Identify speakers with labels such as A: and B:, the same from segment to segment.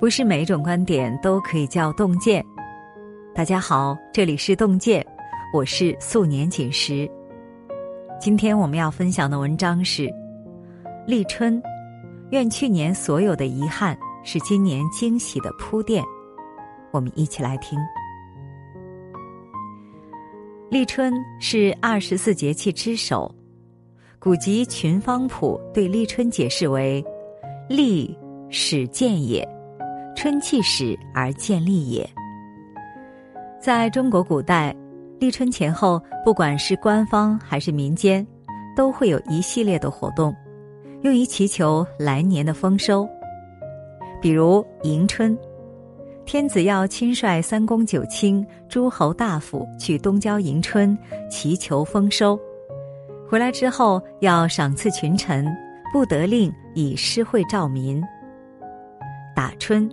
A: 不是每一种观点都可以叫洞见。大家好，这里是洞见，我是素年锦时。今天我们要分享的文章是立春，愿去年所有的遗憾是今年惊喜的铺垫。我们一起来听。立春是二十四节气之首，古籍《群芳谱》对立春解释为：立始见也。春气始而见立也。在中国古代，立春前后，不管是官方还是民间，都会有一系列的活动，用于祈求来年的丰收。比如迎春，天子要亲率三公九卿、诸侯大夫去东郊迎春，祈求丰收。回来之后要赏赐群臣，不得令以诗会照民。打春。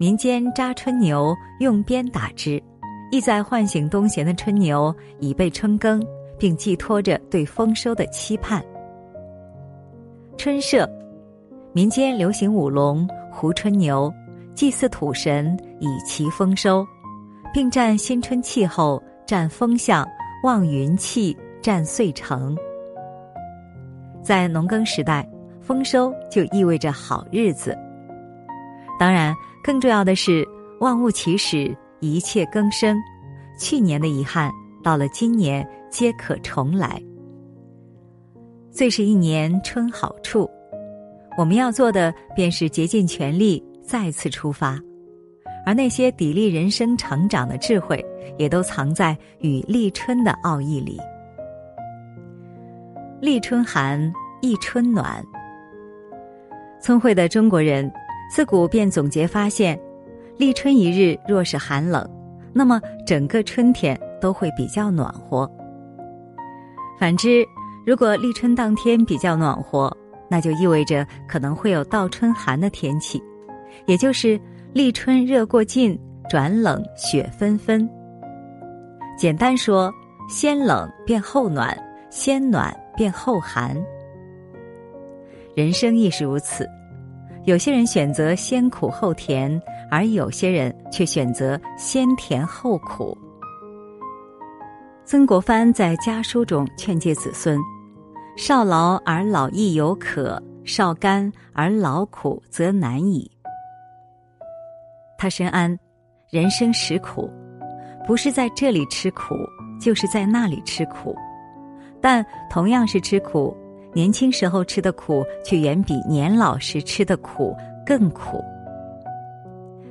A: 民间扎春牛，用鞭打之，意在唤醒冬闲的春牛，以备春耕，并寄托着对丰收的期盼。春社，民间流行舞龙、胡春牛，祭祀土神，以祈丰收，并占新春气候、占风向、望云气、占岁成。在农耕时代，丰收就意味着好日子。当然。更重要的是，万物起始，一切更生。去年的遗憾，到了今年皆可重来。最是一年春好处，我们要做的便是竭尽全力再次出发。而那些砥砺人生成长的智慧，也都藏在与立春的奥义里。立春寒，一春暖。聪慧的中国人。自古便总结发现，立春一日若是寒冷，那么整个春天都会比较暖和。反之，如果立春当天比较暖和，那就意味着可能会有倒春寒的天气，也就是立春热过劲，转冷雪纷纷。简单说，先冷变后暖，先暖变后寒。人生亦是如此。有些人选择先苦后甜，而有些人却选择先甜后苦。曾国藩在家书中劝诫子孙：“少劳而老易有可，少甘而劳苦则难矣。”他深谙，人生实苦，不是在这里吃苦，就是在那里吃苦，但同样是吃苦。年轻时候吃的苦，却远比年老时吃的苦更苦。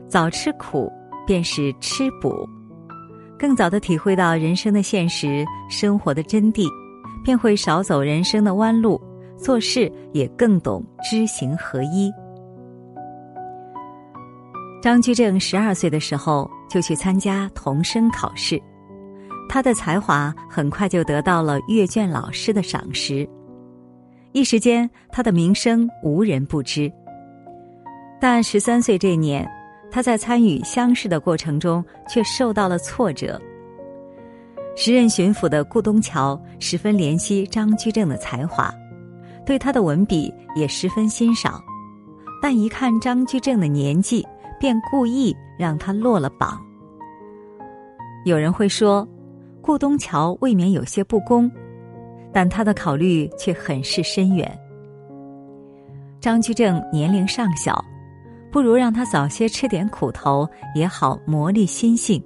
A: 早吃苦，便是吃补，更早的体会到人生的现实、生活的真谛，便会少走人生的弯路，做事也更懂知行合一。张居正十二岁的时候就去参加童生考试，他的才华很快就得到了阅卷老师的赏识。一时间，他的名声无人不知。但十三岁这年，他在参与乡试的过程中却受到了挫折。时任巡抚的顾东桥十分怜惜张居正的才华，对他的文笔也十分欣赏，但一看张居正的年纪，便故意让他落了榜。有人会说，顾东桥未免有些不公。但他的考虑却很是深远。张居正年龄尚小，不如让他早些吃点苦头，也好磨砺心性。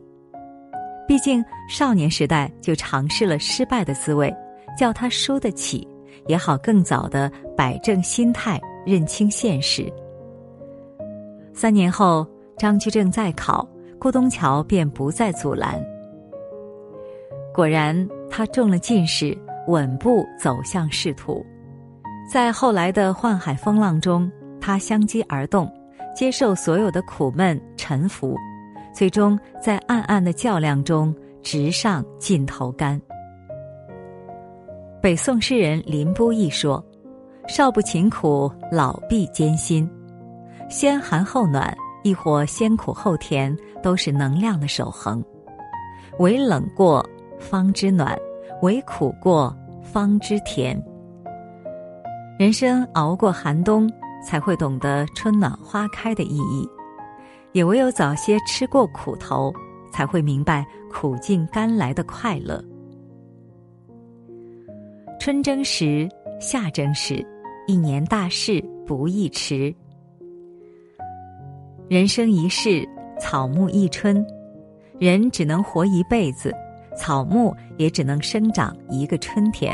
A: 毕竟少年时代就尝试了失败的滋味，叫他输得起，也好更早的摆正心态，认清现实。三年后，张居正再考，顾东桥便不再阻拦。果然，他中了进士。稳步走向仕途，在后来的宦海风浪中，他相机而动，接受所有的苦闷，沉浮，最终在暗暗的较量中直上尽头杆。北宋诗人林波义说：“少不勤苦，老必艰辛。先寒后暖，亦或先苦后甜，都是能量的守恒。唯冷过，方知暖。”唯苦过方知甜。人生熬过寒冬，才会懂得春暖花开的意义，也唯有早些吃过苦头，才会明白苦尽甘来的快乐。春争时，夏争时，一年大事不宜迟。人生一世，草木一春，人只能活一辈子，草木也只能生长一个春天。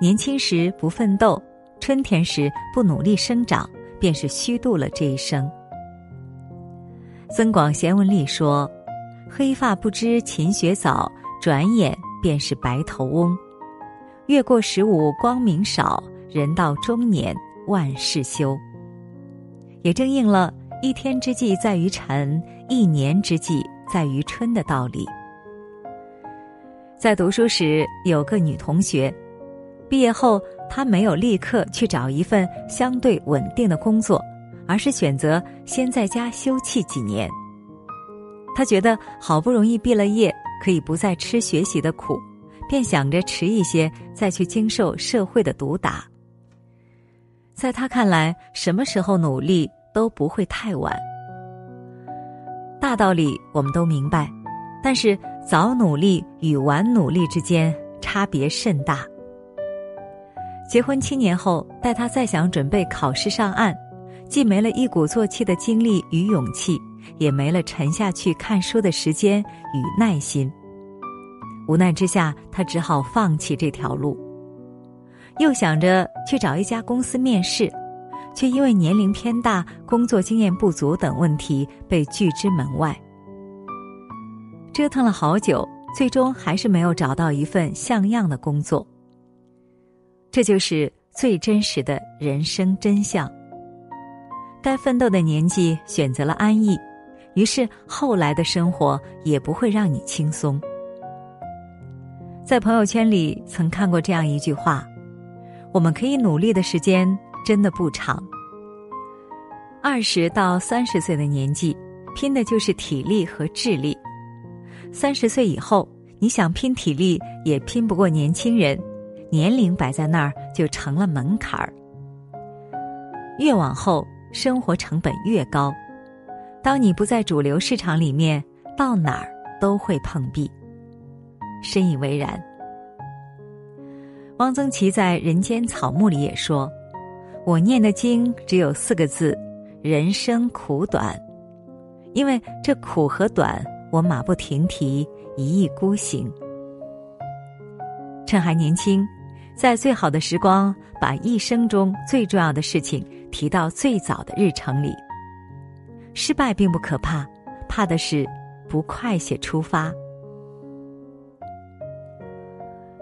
A: 年轻时不奋斗，春天时不努力生长，便是虚度了这一生。《增广贤文里》说：“黑发不知勤学早，转眼便是白头翁。越过十五光明少，人到中年万事休。”也正应了“一天之计在于晨，一年之计在于春”的道理。在读书时，有个女同学，毕业后她没有立刻去找一份相对稳定的工作。而是选择先在家休憩几年。她觉得好不容易毕了业，可以不再吃学习的苦，便想着迟一些再去经受社会的毒打。在她看来，什么时候努力都不会太晚。大道理我们都明白，但是早努力与晚努力之间差别甚大。结婚七年后，待他再想准备考试上岸。既没了一鼓作气的精力与勇气，也没了沉下去看书的时间与耐心。无奈之下，他只好放弃这条路。又想着去找一家公司面试，却因为年龄偏大、工作经验不足等问题被拒之门外。折腾了好久，最终还是没有找到一份像样的工作。这就是最真实的人生真相。该奋斗的年纪选择了安逸，于是后来的生活也不会让你轻松。在朋友圈里曾看过这样一句话：“我们可以努力的时间真的不长。二十到三十岁的年纪，拼的就是体力和智力；三十岁以后，你想拼体力也拼不过年轻人，年龄摆在那儿就成了门槛儿。越往后。”生活成本越高，当你不在主流市场里面，到哪儿都会碰壁。深以为然。汪曾祺在《人间草木》里也说：“我念的经只有四个字：人生苦短。因为这苦和短，我马不停蹄，一意孤行。趁还年轻。”在最好的时光，把一生中最重要的事情提到最早的日程里。失败并不可怕，怕的是不快些出发。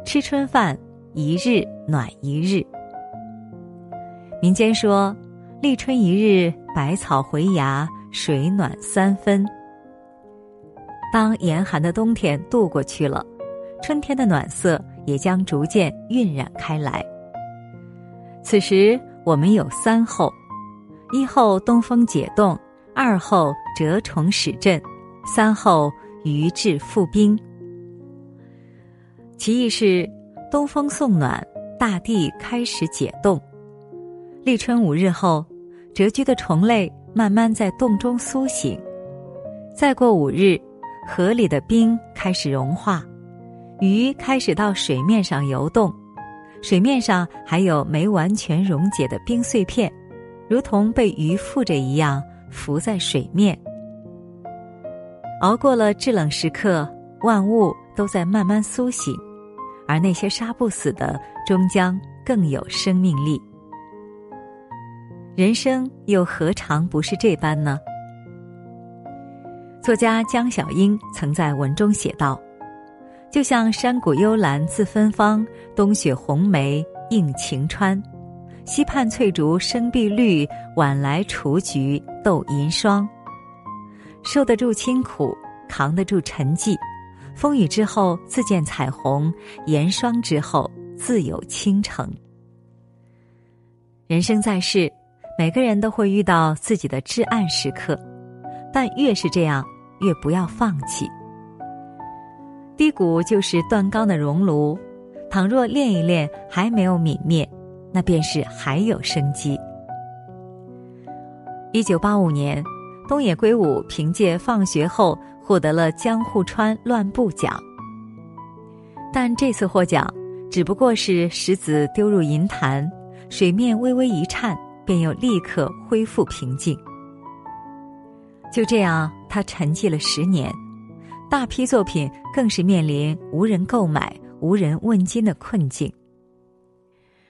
A: 吃春饭，一日暖一日。民间说，立春一日，百草回芽，水暖三分。当严寒的冬天度过去了，春天的暖色。也将逐渐晕染开来。此时我们有三候：一候东风解冻，二候蛰虫始振，三候鱼至复冰。其意是东风送暖，大地开始解冻。立春五日后，蛰居的虫类慢慢在洞中苏醒。再过五日，河里的冰开始融化。鱼开始到水面上游动，水面上还有没完全溶解的冰碎片，如同被鱼附着一样浮在水面。熬过了制冷时刻，万物都在慢慢苏醒，而那些杀不死的，终将更有生命力。人生又何尝不是这般呢？作家江小英曾在文中写道。就像山谷幽兰自芬芳，冬雪红梅映晴川，溪畔翠竹生碧绿，晚来雏菊斗银霜。受得住清苦，扛得住沉寂，风雨之后自见彩虹，严霜之后自有倾城。人生在世，每个人都会遇到自己的至暗时刻，但越是这样，越不要放弃。低谷就是断钢的熔炉，倘若练一练还没有泯灭，那便是还有生机。一九八五年，东野圭吾凭借《放学后》获得了江户川乱步奖。但这次获奖只不过是石子丢入银潭，水面微微一颤，便又立刻恢复平静。就这样，他沉寂了十年，大批作品更是面临无人购买、无人问津的困境。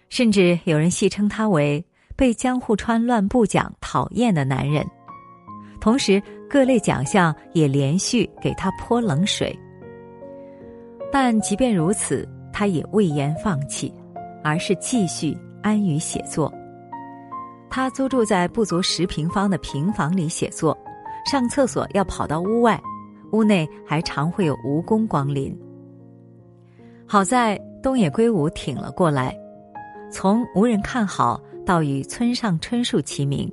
A: 甚至有人戏称他为被江户川乱步奖讨厌的男人，同时各类奖项也连续给他泼冷水。但即便如此，他也未言放弃，而是继续安于写作。他租住在不足十平方的平房里写作。上厕所要跑到屋外，屋内还常会有蜈蚣光临。好在东野圭吾挺了过来，从无人看好到与村上春树齐名，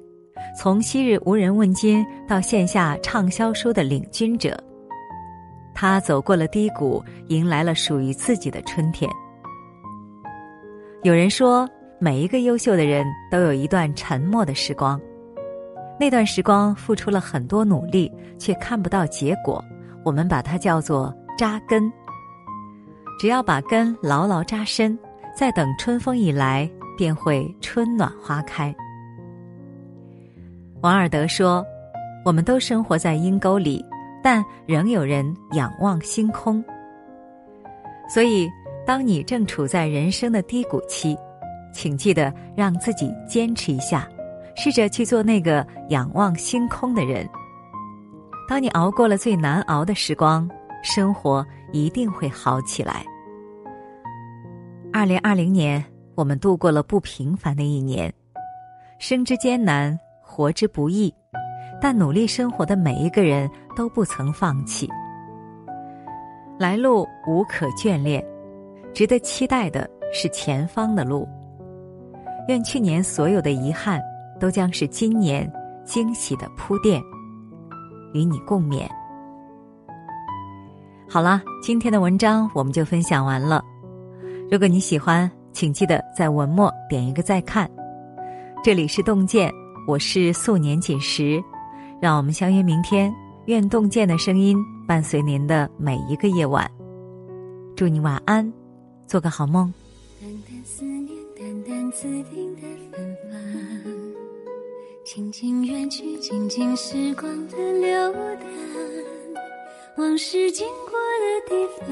A: 从昔日无人问津到线下畅销书的领军者，他走过了低谷，迎来了属于自己的春天。有人说，每一个优秀的人都有一段沉默的时光。那段时光付出了很多努力，却看不到结果，我们把它叫做扎根。只要把根牢牢扎深，再等春风一来，便会春暖花开。王尔德说：“我们都生活在阴沟里，但仍有人仰望星空。”所以，当你正处在人生的低谷期，请记得让自己坚持一下。试着去做那个仰望星空的人。当你熬过了最难熬的时光，生活一定会好起来。二零二零年，我们度过了不平凡的一年，生之艰难，活之不易，但努力生活的每一个人都不曾放弃。来路无可眷恋，值得期待的是前方的路。愿去年所有的遗憾。都将是今年惊喜的铺垫，与你共勉。好了，今天的文章我们就分享完了。如果你喜欢，请记得在文末点一个再看。这里是洞见，我是素年锦时，让我们相约明天。愿洞见的声音伴随您的每一个夜晚。祝你晚安，做个好梦。淡淡思念，淡淡自定的。静静远去，静静时光的流淌，往事经过的地方，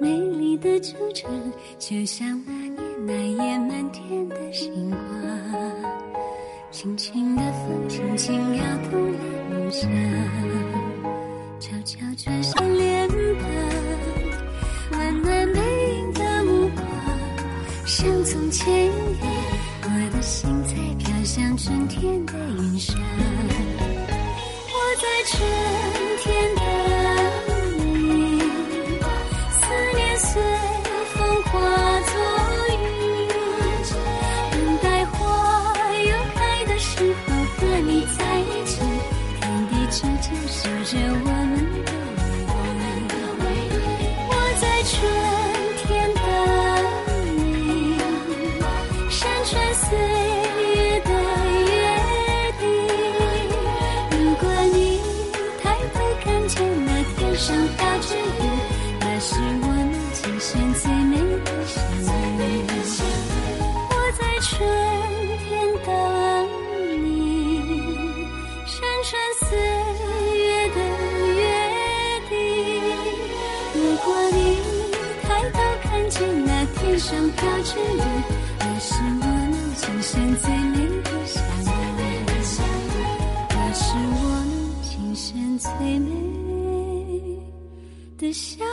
A: 美丽的惆怅，就像那年那夜满天的星光。轻轻的风，轻轻摇动了梦想，悄悄转上春天的云霞，我在这 the.